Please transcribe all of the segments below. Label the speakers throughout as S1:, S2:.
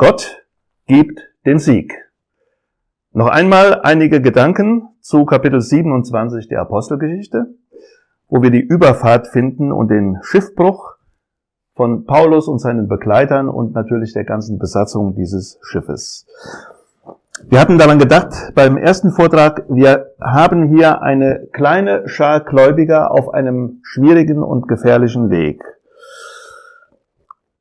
S1: Gott gibt den Sieg. Noch einmal einige Gedanken zu Kapitel 27 der Apostelgeschichte, wo wir die Überfahrt finden und den Schiffbruch von Paulus und seinen Begleitern und natürlich der ganzen Besatzung dieses Schiffes. Wir hatten daran gedacht, beim ersten Vortrag, wir haben hier eine kleine Schar Gläubiger auf einem schwierigen und gefährlichen Weg.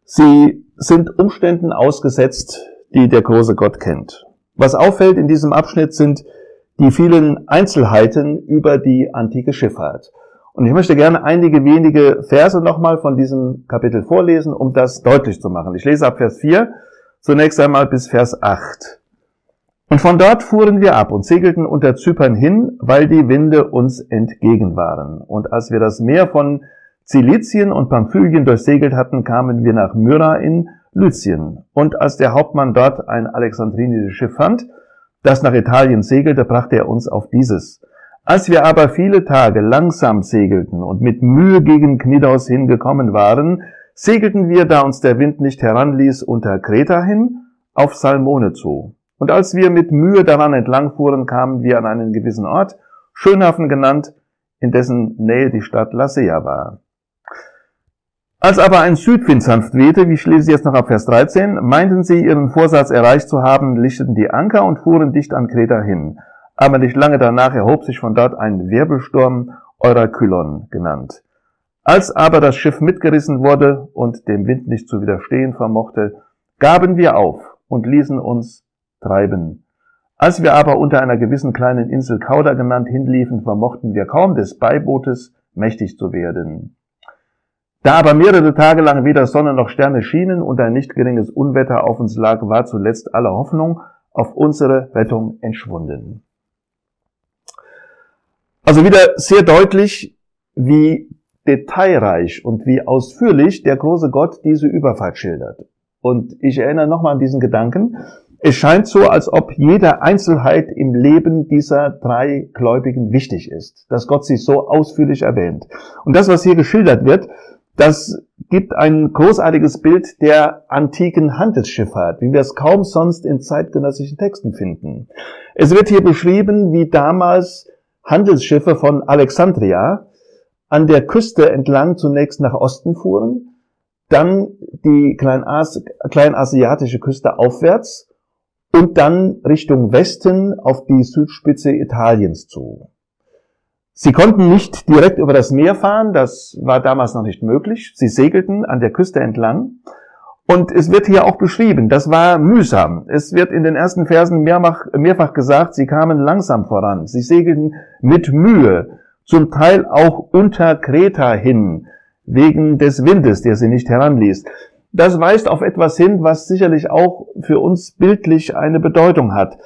S1: Sie sind Umständen ausgesetzt, die der große Gott kennt. Was auffällt in diesem Abschnitt sind die vielen Einzelheiten über die antike Schifffahrt. Und ich möchte gerne einige wenige Verse nochmal von diesem Kapitel vorlesen, um das deutlich zu machen. Ich lese ab Vers 4 zunächst einmal bis Vers 8. Und von dort fuhren wir ab und segelten unter Zypern hin, weil die Winde uns entgegen waren. Und als wir das Meer von Zilizien und Pamphylien durchsegelt hatten, kamen wir nach Myra in Lycien. Und als der Hauptmann dort ein alexandrinisches Schiff fand, das nach Italien segelte, brachte er uns auf dieses. Als wir aber viele Tage langsam segelten und mit Mühe gegen Knidos hingekommen waren, segelten wir, da uns der Wind nicht heranließ, unter Kreta hin, auf Salmone zu. Und als wir mit Mühe daran entlang fuhren, kamen wir an einen gewissen Ort, Schönhafen genannt, in dessen Nähe die Stadt Lasea war. Als aber ein Südwind sanft wehte, wie ich lese jetzt noch ab Vers 13, meinten sie, ihren Vorsatz erreicht zu haben, lichteten die Anker und fuhren dicht an Kreta hin. Aber nicht lange danach erhob sich von dort ein Wirbelsturm, Eurakylon genannt. Als aber das Schiff mitgerissen wurde und dem Wind nicht zu widerstehen vermochte, gaben wir auf und ließen uns treiben. Als wir aber unter einer gewissen kleinen Insel Kauda genannt hinliefen, vermochten wir kaum des Beibootes mächtig zu werden. Da aber mehrere Tage lang weder Sonne noch Sterne schienen und ein nicht geringes Unwetter auf uns lag, war zuletzt alle Hoffnung auf unsere Rettung entschwunden. Also wieder sehr deutlich, wie detailreich und wie ausführlich der große Gott diese Überfahrt schildert. Und ich erinnere nochmal an diesen Gedanken. Es scheint so, als ob jede Einzelheit im Leben dieser drei Gläubigen wichtig ist, dass Gott sie so ausführlich erwähnt. Und das, was hier geschildert wird, das gibt ein großartiges Bild der antiken Handelsschifffahrt, wie wir es kaum sonst in zeitgenössischen Texten finden. Es wird hier beschrieben, wie damals Handelsschiffe von Alexandria an der Küste entlang zunächst nach Osten fuhren, dann die Kleinasi kleinasiatische Küste aufwärts und dann Richtung Westen auf die Südspitze Italiens zu. Sie konnten nicht direkt über das Meer fahren, das war damals noch nicht möglich. Sie segelten an der Küste entlang. Und es wird hier auch beschrieben, das war mühsam. Es wird in den ersten Versen mehrfach, mehrfach gesagt, sie kamen langsam voran. Sie segelten mit Mühe, zum Teil auch unter Kreta hin, wegen des Windes, der sie nicht heranließ. Das weist auf etwas hin, was sicherlich auch für uns bildlich eine Bedeutung hat.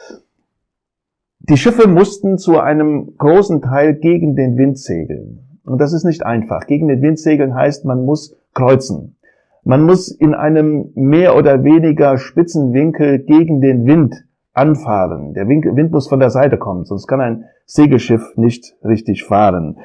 S1: Die Schiffe mussten zu einem großen Teil gegen den Wind segeln. Und das ist nicht einfach. Gegen den Wind segeln heißt, man muss kreuzen. Man muss in einem mehr oder weniger spitzen Winkel gegen den Wind anfahren. Der Wind muss von der Seite kommen, sonst kann ein Segelschiff nicht richtig fahren.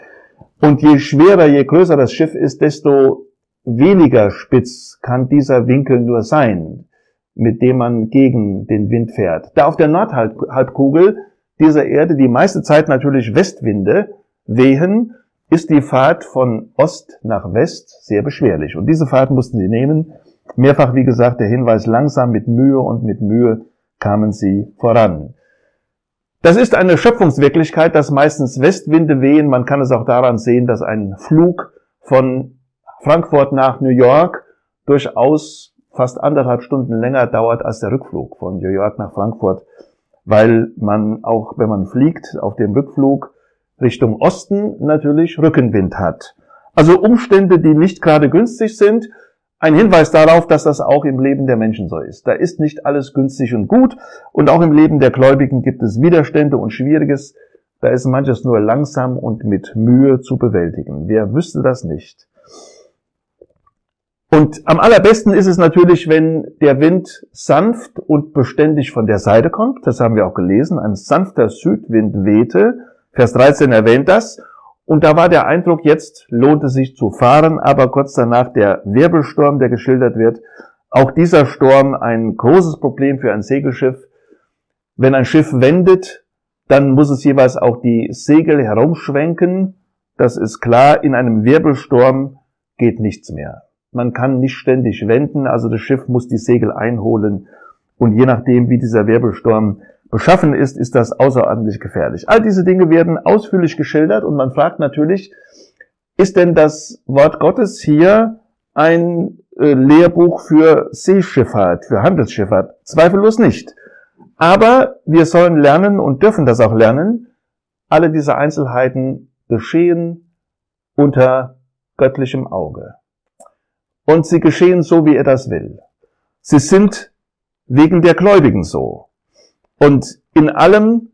S1: Und je schwerer, je größer das Schiff ist, desto weniger spitz kann dieser Winkel nur sein, mit dem man gegen den Wind fährt. Da auf der Nordhalbkugel dieser Erde die meiste Zeit natürlich Westwinde wehen, ist die Fahrt von Ost nach West sehr beschwerlich. Und diese Fahrt mussten sie nehmen. Mehrfach, wie gesagt, der Hinweis, langsam mit Mühe und mit Mühe kamen sie voran. Das ist eine Schöpfungswirklichkeit, dass meistens Westwinde wehen. Man kann es auch daran sehen, dass ein Flug von Frankfurt nach New York durchaus fast anderthalb Stunden länger dauert als der Rückflug von New York nach Frankfurt weil man auch, wenn man fliegt, auf dem Rückflug Richtung Osten natürlich Rückenwind hat. Also Umstände, die nicht gerade günstig sind. Ein Hinweis darauf, dass das auch im Leben der Menschen so ist. Da ist nicht alles günstig und gut und auch im Leben der Gläubigen gibt es Widerstände und Schwieriges. Da ist manches nur langsam und mit Mühe zu bewältigen. Wer wüsste das nicht? Und am allerbesten ist es natürlich, wenn der Wind sanft und beständig von der Seite kommt. Das haben wir auch gelesen. Ein sanfter Südwind wehte. Vers 13 erwähnt das. Und da war der Eindruck, jetzt lohnt es sich zu fahren, aber kurz danach der Wirbelsturm, der geschildert wird, Auch dieser Sturm ein großes Problem für ein Segelschiff. Wenn ein Schiff wendet, dann muss es jeweils auch die Segel herumschwenken. Das ist klar, in einem Wirbelsturm geht nichts mehr. Man kann nicht ständig wenden, also das Schiff muss die Segel einholen. Und je nachdem, wie dieser Wirbelsturm beschaffen ist, ist das außerordentlich gefährlich. All diese Dinge werden ausführlich geschildert und man fragt natürlich, ist denn das Wort Gottes hier ein äh, Lehrbuch für Seeschifffahrt, für Handelsschifffahrt? Zweifellos nicht. Aber wir sollen lernen und dürfen das auch lernen, alle diese Einzelheiten geschehen unter göttlichem Auge. Und sie geschehen so, wie er das will. Sie sind wegen der Gläubigen so. Und in allem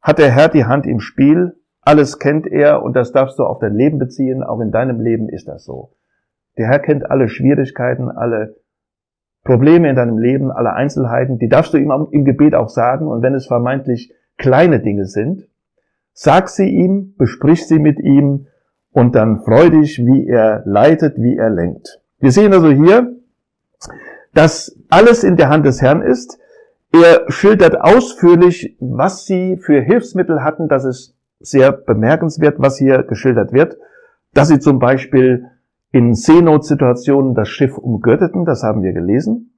S1: hat der Herr die Hand im Spiel, alles kennt er und das darfst du auf dein Leben beziehen, auch in deinem Leben ist das so. Der Herr kennt alle Schwierigkeiten, alle Probleme in deinem Leben, alle Einzelheiten, die darfst du ihm im Gebet auch sagen und wenn es vermeintlich kleine Dinge sind, sag sie ihm, besprich sie mit ihm und dann freu dich, wie er leitet, wie er lenkt. Wir sehen also hier, dass alles in der Hand des Herrn ist, er schildert ausführlich, was sie für Hilfsmittel hatten. Das ist sehr bemerkenswert, was hier geschildert wird. Dass sie zum Beispiel in Seenotsituationen das Schiff umgürteten, das haben wir gelesen.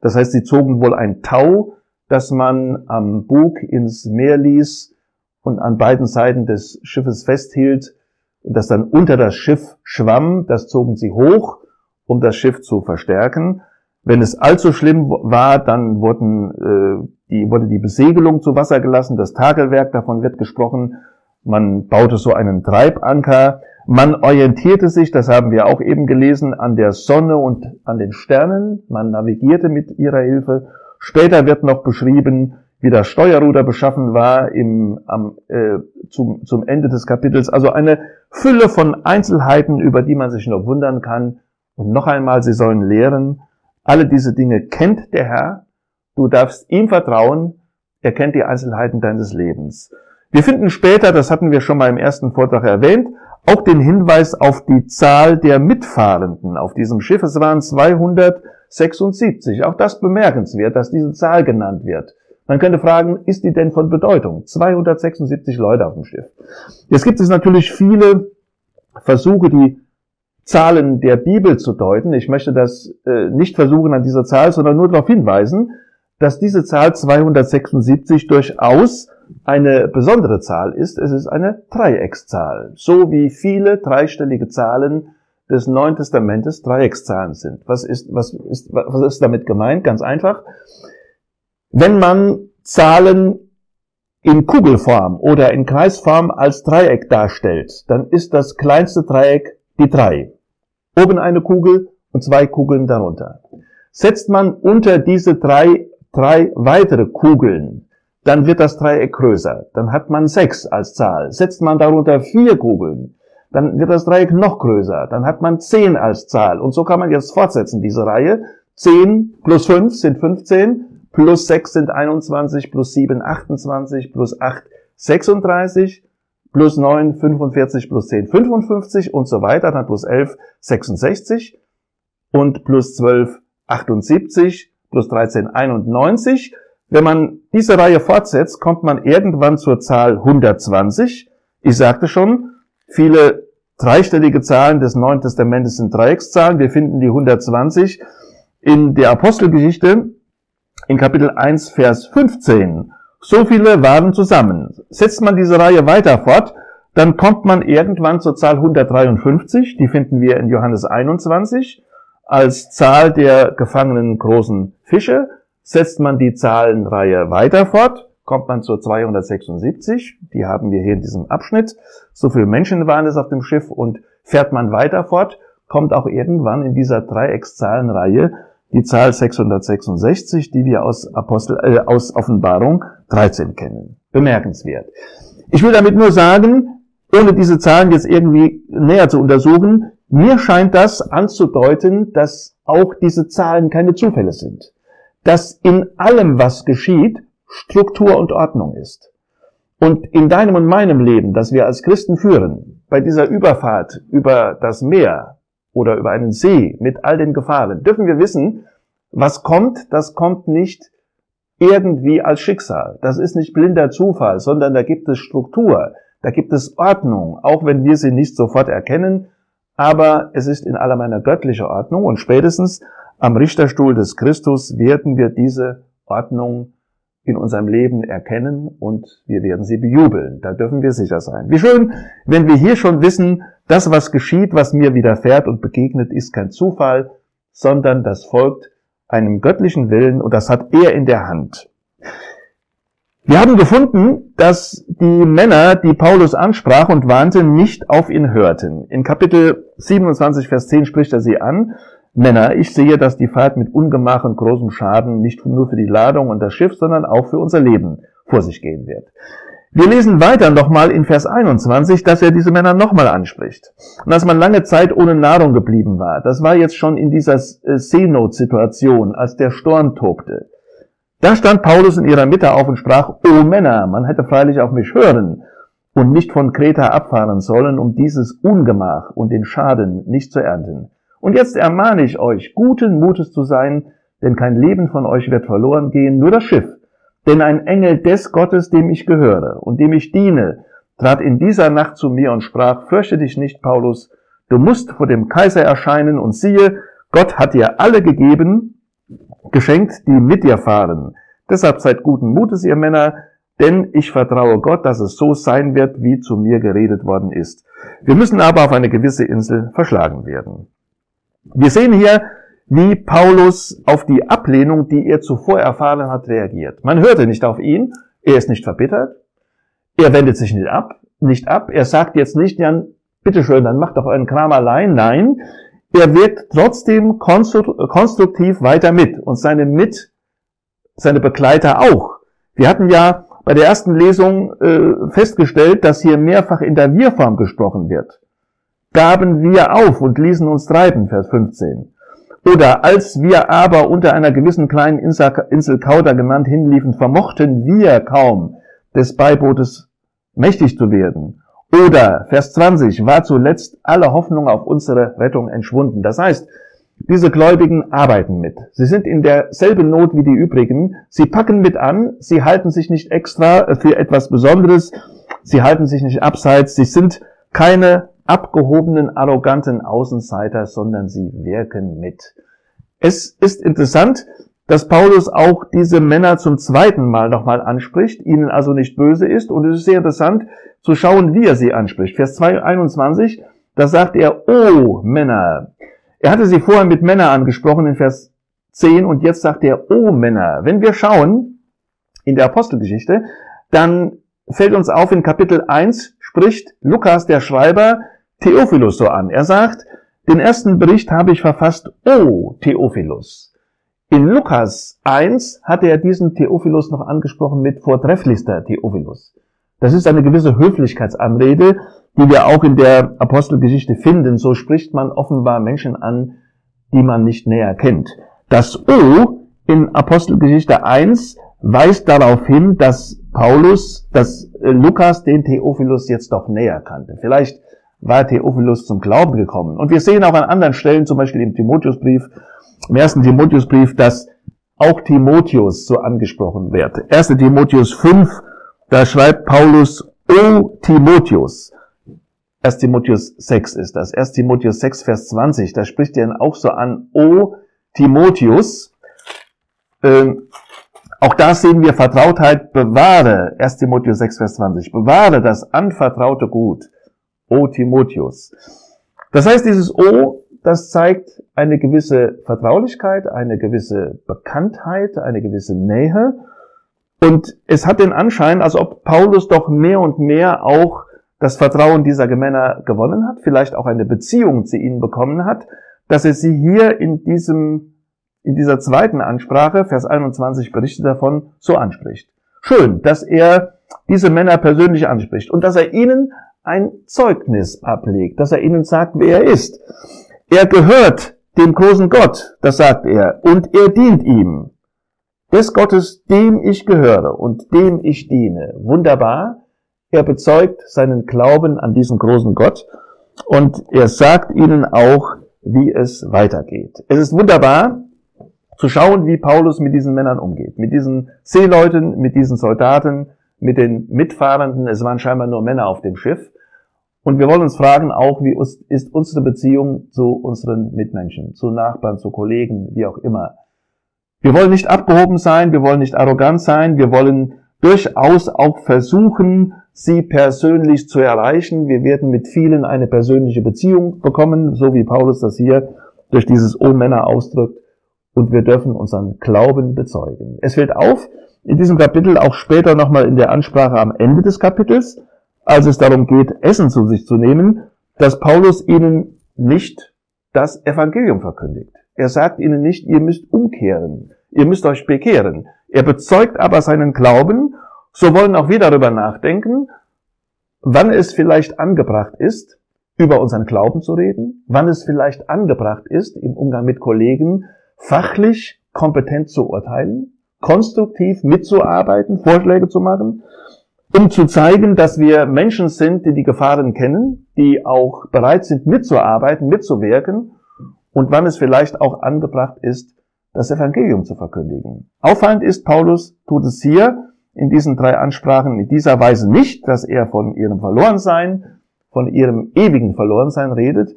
S1: Das heißt, sie zogen wohl ein Tau, das man am Bug ins Meer ließ und an beiden Seiten des Schiffes festhielt das dann unter das Schiff schwamm. Das zogen sie hoch, um das Schiff zu verstärken. Wenn es allzu schlimm war, dann wurden, äh, die, wurde die Besegelung zu Wasser gelassen, das Tagelwerk, davon wird gesprochen. Man baute so einen Treibanker. Man orientierte sich, das haben wir auch eben gelesen, an der Sonne und an den Sternen. Man navigierte mit ihrer Hilfe. Später wird noch beschrieben, wie das Steuerruder beschaffen war im, am, äh, zum, zum Ende des Kapitels. Also eine Fülle von Einzelheiten, über die man sich nur wundern kann. Und noch einmal, sie sollen lehren, alle diese Dinge kennt der Herr. Du darfst ihm vertrauen. Er kennt die Einzelheiten deines Lebens. Wir finden später, das hatten wir schon mal im ersten Vortrag erwähnt, auch den Hinweis auf die Zahl der Mitfahrenden auf diesem Schiff. Es waren 276. Auch das bemerkenswert, dass diese Zahl genannt wird. Man könnte fragen, ist die denn von Bedeutung? 276 Leute auf dem Schiff. Jetzt gibt es natürlich viele Versuche, die Zahlen der Bibel zu deuten. Ich möchte das äh, nicht versuchen an dieser Zahl, sondern nur darauf hinweisen, dass diese Zahl 276 durchaus eine besondere Zahl ist. Es ist eine Dreieckszahl, so wie viele dreistellige Zahlen des Neuen Testamentes Dreieckszahlen sind. Was ist, was ist, was ist damit gemeint? Ganz einfach. Wenn man Zahlen in Kugelform oder in Kreisform als Dreieck darstellt, dann ist das kleinste Dreieck die drei. Oben eine Kugel und zwei Kugeln darunter. Setzt man unter diese drei, drei weitere Kugeln, dann wird das Dreieck größer. Dann hat man sechs als Zahl. Setzt man darunter vier Kugeln, dann wird das Dreieck noch größer. Dann hat man zehn als Zahl. Und so kann man jetzt fortsetzen, diese Reihe. Zehn plus fünf sind 15, plus sechs sind 21, plus sieben 28, plus acht 36, plus 9, 45 plus 10, 55 und so weiter, dann plus 11, 66 und plus 12, 78, plus 13, 91. Wenn man diese Reihe fortsetzt, kommt man irgendwann zur Zahl 120. Ich sagte schon, viele dreistellige Zahlen des Neuen Testamentes sind Dreieckszahlen. Wir finden die 120 in der Apostelgeschichte in Kapitel 1, Vers 15. So viele waren zusammen. Setzt man diese Reihe weiter fort, dann kommt man irgendwann zur Zahl 153, die finden wir in Johannes 21, als Zahl der gefangenen großen Fische. Setzt man die Zahlenreihe weiter fort, kommt man zur 276, die haben wir hier in diesem Abschnitt. So viele Menschen waren es auf dem Schiff und fährt man weiter fort, kommt auch irgendwann in dieser Dreieckszahlenreihe die Zahl 666, die wir aus Apostel, äh, aus Offenbarung 13 kennen. Bemerkenswert. Ich will damit nur sagen, ohne diese Zahlen jetzt irgendwie näher zu untersuchen, mir scheint das anzudeuten, dass auch diese Zahlen keine Zufälle sind. Dass in allem, was geschieht, Struktur und Ordnung ist. Und in deinem und meinem Leben, das wir als Christen führen, bei dieser Überfahrt über das Meer, oder über einen See mit all den Gefahren, dürfen wir wissen, was kommt, das kommt nicht irgendwie als Schicksal. Das ist nicht blinder Zufall, sondern da gibt es Struktur, da gibt es Ordnung, auch wenn wir sie nicht sofort erkennen, aber es ist in aller meiner göttliche Ordnung und spätestens am Richterstuhl des Christus werden wir diese Ordnung in unserem Leben erkennen und wir werden sie bejubeln. Da dürfen wir sicher sein. Wie schön, wenn wir hier schon wissen, das, was geschieht, was mir widerfährt und begegnet, ist kein Zufall, sondern das folgt einem göttlichen Willen und das hat er in der Hand. Wir haben gefunden, dass die Männer, die Paulus ansprach und warnte, nicht auf ihn hörten. In Kapitel 27, Vers 10 spricht er sie an Männer, ich sehe, dass die Fahrt mit Ungemach und großem Schaden nicht nur für die Ladung und das Schiff, sondern auch für unser Leben vor sich gehen wird. Wir lesen weiter nochmal in Vers 21, dass er diese Männer nochmal anspricht. Und dass man lange Zeit ohne Nahrung geblieben war. Das war jetzt schon in dieser äh, Seenot-Situation, als der Sturm tobte. Da stand Paulus in ihrer Mitte auf und sprach, O Männer, man hätte freilich auf mich hören und nicht von Kreta abfahren sollen, um dieses Ungemach und den Schaden nicht zu ernten. Und jetzt ermahne ich euch, guten Mutes zu sein, denn kein Leben von euch wird verloren gehen, nur das Schiff. Denn ein Engel des Gottes, dem ich gehöre und dem ich diene, trat in dieser Nacht zu mir und sprach, fürchte dich nicht, Paulus, du musst vor dem Kaiser erscheinen und siehe, Gott hat dir alle gegeben, geschenkt, die mit dir fahren. Deshalb seid guten Mutes, ihr Männer, denn ich vertraue Gott, dass es so sein wird, wie zu mir geredet worden ist. Wir müssen aber auf eine gewisse Insel verschlagen werden. Wir sehen hier, wie Paulus auf die Ablehnung, die er zuvor erfahren hat, reagiert. Man hörte nicht auf ihn, er ist nicht verbittert, er wendet sich nicht ab, nicht ab, er sagt jetzt nicht, Jan, bitteschön, dann macht doch euren Kram allein. Nein, er wirkt trotzdem konstruktiv weiter mit und seine Mit, seine Begleiter auch. Wir hatten ja bei der ersten Lesung äh, festgestellt, dass hier mehrfach in der Wir-Form gesprochen wird gaben wir auf und ließen uns treiben, Vers 15. Oder als wir aber unter einer gewissen kleinen Insel Kauda genannt hinliefen, vermochten wir kaum des Beibootes mächtig zu werden. Oder Vers 20 war zuletzt alle Hoffnung auf unsere Rettung entschwunden. Das heißt, diese Gläubigen arbeiten mit. Sie sind in derselben Not wie die übrigen. Sie packen mit an. Sie halten sich nicht extra für etwas Besonderes. Sie halten sich nicht abseits. Sie sind keine abgehobenen, arroganten Außenseiter, sondern sie wirken mit. Es ist interessant, dass Paulus auch diese Männer zum zweiten Mal nochmal anspricht, ihnen also nicht böse ist. Und es ist sehr interessant zu schauen, wie er sie anspricht. Vers 21, da sagt er, oh Männer. Er hatte sie vorher mit Männer angesprochen in Vers 10 und jetzt sagt er, oh Männer. Wenn wir schauen in der Apostelgeschichte, dann fällt uns auf, in Kapitel 1 spricht Lukas, der Schreiber, Theophilus so an. Er sagt, den ersten Bericht habe ich verfasst, O Theophilus. In Lukas 1 hat er diesen Theophilus noch angesprochen mit vortrefflichster Theophilus. Das ist eine gewisse Höflichkeitsanrede, die wir auch in der Apostelgeschichte finden. So spricht man offenbar Menschen an, die man nicht näher kennt. Das O in Apostelgeschichte 1 weist darauf hin, dass Paulus, dass Lukas den Theophilus jetzt doch näher kannte. Vielleicht war Theophilus zum Glauben gekommen. Und wir sehen auch an anderen Stellen, zum Beispiel im Timotheusbrief, im ersten Timotheusbrief, dass auch Timotheus so angesprochen wird. 1. Timotheus 5, da schreibt Paulus, O Timotheus. 1. Timotheus 6 ist das. 1. Timotheus 6, Vers 20, da spricht er ihn auch so an, O Timotheus. Ähm, auch da sehen wir Vertrautheit, bewahre, 1. Timotheus 6, Vers 20, bewahre das anvertraute Gut O Timotheus. Das heißt, dieses O, das zeigt eine gewisse Vertraulichkeit, eine gewisse Bekanntheit, eine gewisse Nähe. Und es hat den Anschein, als ob Paulus doch mehr und mehr auch das Vertrauen dieser Männer gewonnen hat, vielleicht auch eine Beziehung zu ihnen bekommen hat, dass er sie hier in diesem, in dieser zweiten Ansprache, Vers 21 berichtet davon, so anspricht. Schön, dass er diese Männer persönlich anspricht und dass er ihnen ein Zeugnis ablegt, dass er ihnen sagt, wer er ist. Er gehört dem großen Gott, das sagt er, und er dient ihm. Des Gottes, dem ich gehöre und dem ich diene. Wunderbar. Er bezeugt seinen Glauben an diesen großen Gott und er sagt ihnen auch, wie es weitergeht. Es ist wunderbar zu schauen, wie Paulus mit diesen Männern umgeht. Mit diesen Seeleuten, mit diesen Soldaten, mit den Mitfahrenden. Es waren scheinbar nur Männer auf dem Schiff. Und wir wollen uns fragen auch, wie ist unsere Beziehung zu unseren Mitmenschen, zu Nachbarn, zu Kollegen, wie auch immer. Wir wollen nicht abgehoben sein, wir wollen nicht arrogant sein, wir wollen durchaus auch versuchen, sie persönlich zu erreichen. Wir werden mit vielen eine persönliche Beziehung bekommen, so wie Paulus das hier durch dieses O Männer ausdrückt. Und wir dürfen unseren Glauben bezeugen. Es fällt auf, in diesem Kapitel auch später nochmal in der Ansprache am Ende des Kapitels, als es darum geht, Essen zu sich zu nehmen, dass Paulus ihnen nicht das Evangelium verkündigt. Er sagt ihnen nicht, ihr müsst umkehren, ihr müsst euch bekehren. Er bezeugt aber seinen Glauben, so wollen auch wir darüber nachdenken, wann es vielleicht angebracht ist, über unseren Glauben zu reden, wann es vielleicht angebracht ist, im Umgang mit Kollegen fachlich kompetent zu urteilen, konstruktiv mitzuarbeiten, Vorschläge zu machen, um zu zeigen, dass wir Menschen sind, die die Gefahren kennen, die auch bereit sind mitzuarbeiten, mitzuwirken und wann es vielleicht auch angebracht ist, das Evangelium zu verkündigen. Auffallend ist, Paulus tut es hier in diesen drei Ansprachen in dieser Weise nicht, dass er von ihrem Verlorensein, von ihrem ewigen Verlorensein redet,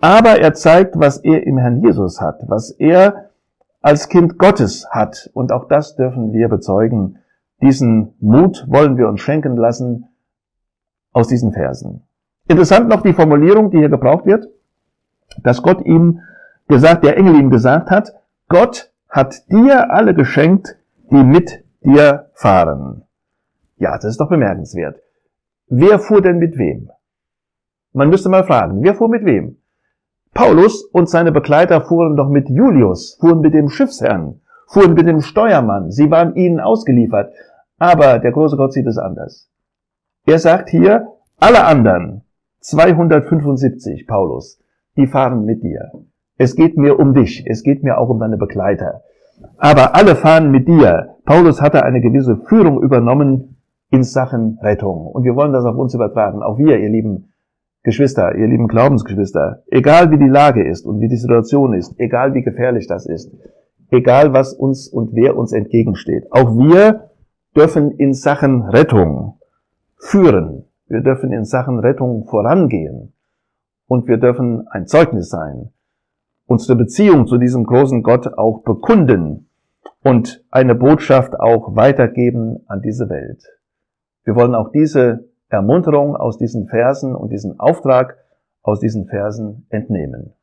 S1: aber er zeigt, was er im Herrn Jesus hat, was er als Kind Gottes hat. Und auch das dürfen wir bezeugen. Diesen Mut wollen wir uns schenken lassen aus diesen Versen. Interessant noch die Formulierung, die hier gebraucht wird, dass Gott ihm gesagt, der Engel ihm gesagt hat, Gott hat dir alle geschenkt, die mit dir fahren. Ja, das ist doch bemerkenswert. Wer fuhr denn mit wem? Man müsste mal fragen, wer fuhr mit wem? Paulus und seine Begleiter fuhren doch mit Julius, fuhren mit dem Schiffsherrn, fuhren mit dem Steuermann, sie waren ihnen ausgeliefert. Aber der große Gott sieht es anders. Er sagt hier, alle anderen, 275, Paulus, die fahren mit dir. Es geht mir um dich, es geht mir auch um deine Begleiter. Aber alle fahren mit dir. Paulus hatte eine gewisse Führung übernommen in Sachen Rettung. Und wir wollen das auf uns übertragen. Auch wir, ihr lieben Geschwister, ihr lieben Glaubensgeschwister, egal wie die Lage ist und wie die Situation ist, egal wie gefährlich das ist, egal was uns und wer uns entgegensteht, auch wir dürfen in Sachen Rettung führen. Wir dürfen in Sachen Rettung vorangehen. Und wir dürfen ein Zeugnis sein unsere Beziehung zu diesem großen Gott auch bekunden und eine Botschaft auch weitergeben an diese Welt. Wir wollen auch diese Ermunterung aus diesen Versen und diesen Auftrag aus diesen Versen entnehmen.